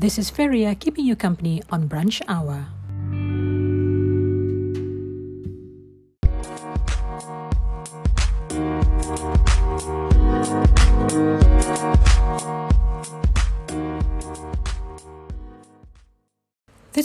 This is Feria keeping you company on Brunch Hour.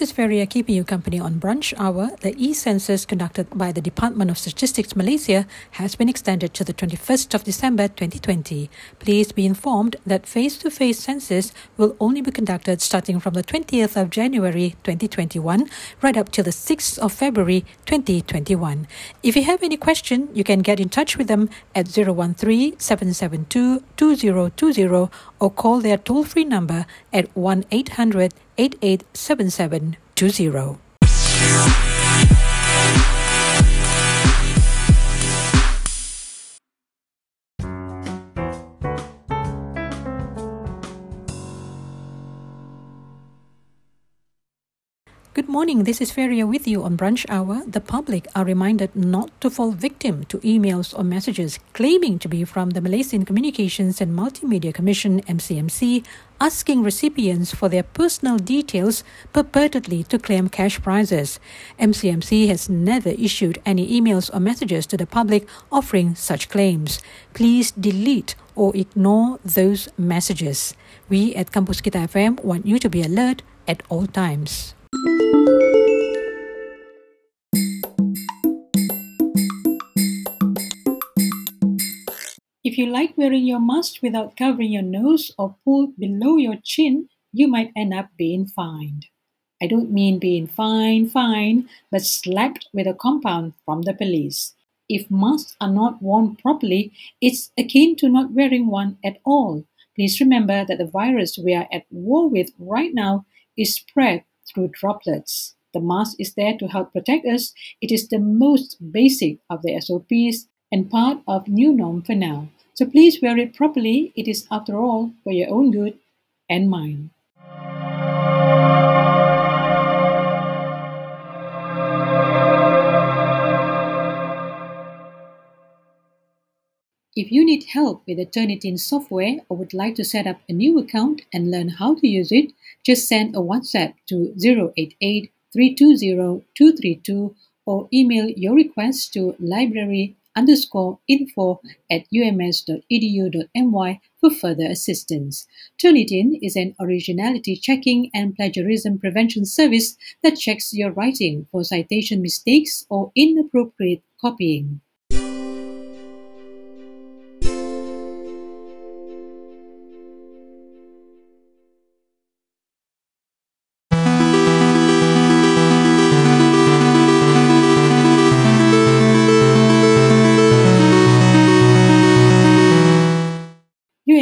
This is Feria keeping you company on Brunch Hour. The e-census conducted by the Department of Statistics Malaysia has been extended to the 21st of December 2020. Please be informed that face-to-face census will only be conducted starting from the 20th of January 2021 right up till the 6th of February 2021. If you have any question, you can get in touch with them at 013-772-2020 or call their toll-free number at 1-800 887720. Good morning, this is Feria with you on Brunch Hour. The public are reminded not to fall victim to emails or messages claiming to be from the Malaysian Communications and Multimedia Commission MCMC asking recipients for their personal details purportedly to claim cash prizes. MCMC has never issued any emails or messages to the public offering such claims. Please delete or ignore those messages. We at Campus Kita FM want you to be alert at all times. If you like wearing your mask without covering your nose or pulled below your chin, you might end up being fined. I don't mean being fined, fine, but slapped with a compound from the police. If masks are not worn properly, it's akin to not wearing one at all. Please remember that the virus we are at war with right now is spread through droplets. The mask is there to help protect us. It is the most basic of the SOPs and part of new norm for now. So please wear it properly. It is, after all, for your own good and mine. If you need help with the Turnitin software or would like to set up a new account and learn how to use it, just send a WhatsApp to 088 320 232 or email your request to library underscore info at ums.edu.my for further assistance. Turnitin is an originality checking and plagiarism prevention service that checks your writing for citation mistakes or inappropriate copying.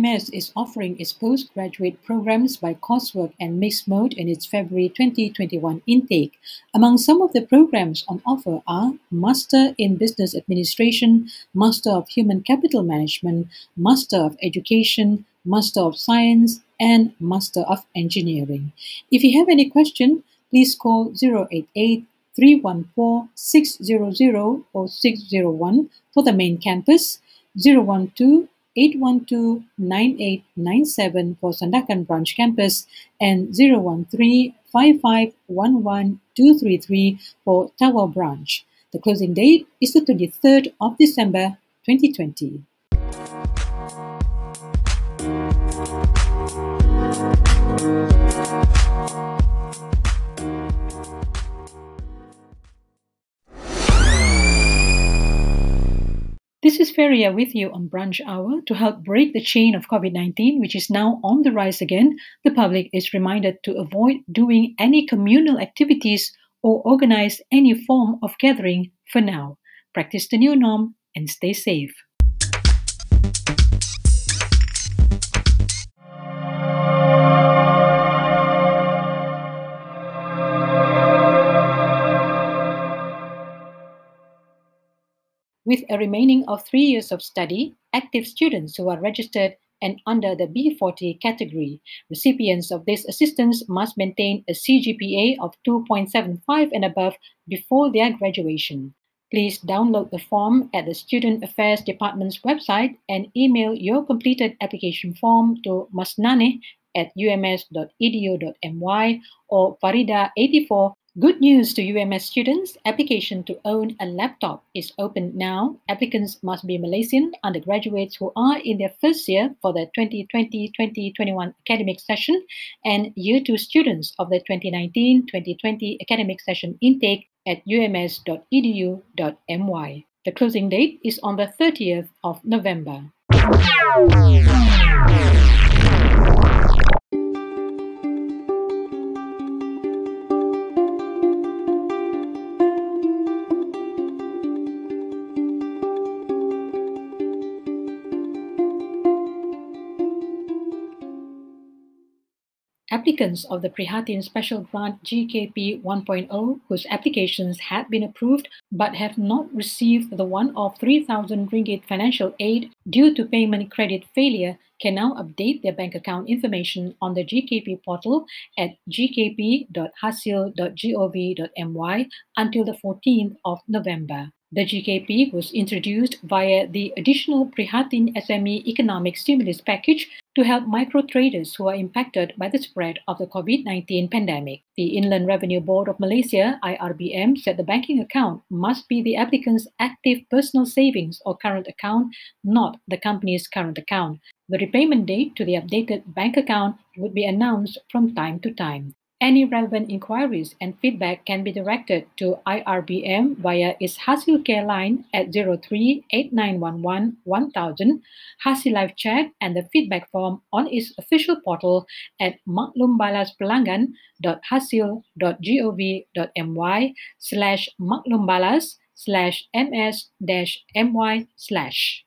UMS is offering its postgraduate programs by coursework and mixed mode in its February 2021 intake. Among some of the programs on offer are Master in Business Administration, Master of Human Capital Management, Master of Education, Master of Science, and Master of Engineering. If you have any question, please call 088 314 600 or 601 for the main campus, 012 812-9897 for Sandakan Branch Campus and 013-5511-233 for Tawau Branch. The closing date is the 23rd of December 2020. This is Feria with you on Brunch Hour. To help break the chain of COVID 19, which is now on the rise again, the public is reminded to avoid doing any communal activities or organize any form of gathering for now. Practice the new norm and stay safe. With a remaining of three years of study, active students who are registered and under the B40 category, recipients of this assistance must maintain a CGPA of 2.75 and above before their graduation. Please download the form at the Student Affairs Department's website and email your completed application form to masnane at ums.edu.my or Farida84 Good news to UMS students. Application to own a laptop is open now. Applicants must be Malaysian undergraduates who are in their first year for the 2020-2021 academic session and Year 2 students of the 2019-2020 academic session intake at ums.edu.my. The closing date is on the 30th of November. Applicants of the Prihatin Special Grant GKP 1.0 whose applications had been approved but have not received the one-off 3,000 ringgit financial aid due to payment credit failure can now update their bank account information on the GKP portal at gkp.hasil.gov.my until the 14th of November. The GKP was introduced via the additional Prihatin SME Economic Stimulus Package to help micro traders who are impacted by the spread of the COVID 19 pandemic. The Inland Revenue Board of Malaysia, IRBM, said the banking account must be the applicant's active personal savings or current account, not the company's current account. The repayment date to the updated bank account would be announced from time to time. Any relevant inquiries and feedback can be directed to IRBM via its Hasil Care line at 038911 1000, Hasil Live Chat, and the feedback form on its official portal at maklumbalas.pelanggan.hasil.gov.my slash maklumbalas slash ms dash my slash.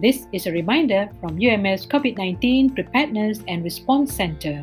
This is a reminder from UMS COVID 19 Preparedness and Response Center.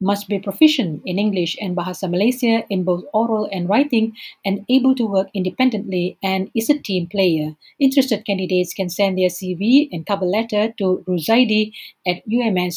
must be proficient in English and Bahasa Malaysia in both oral and writing and able to work independently and is a team player. Interested candidates can send their CV and cover letter to ruzaidi at ums.edu.my.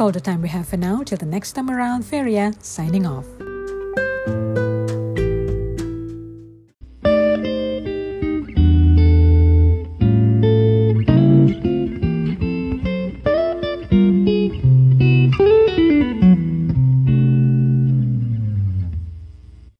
All the time we have for now. Till the next time around, Feria signing off.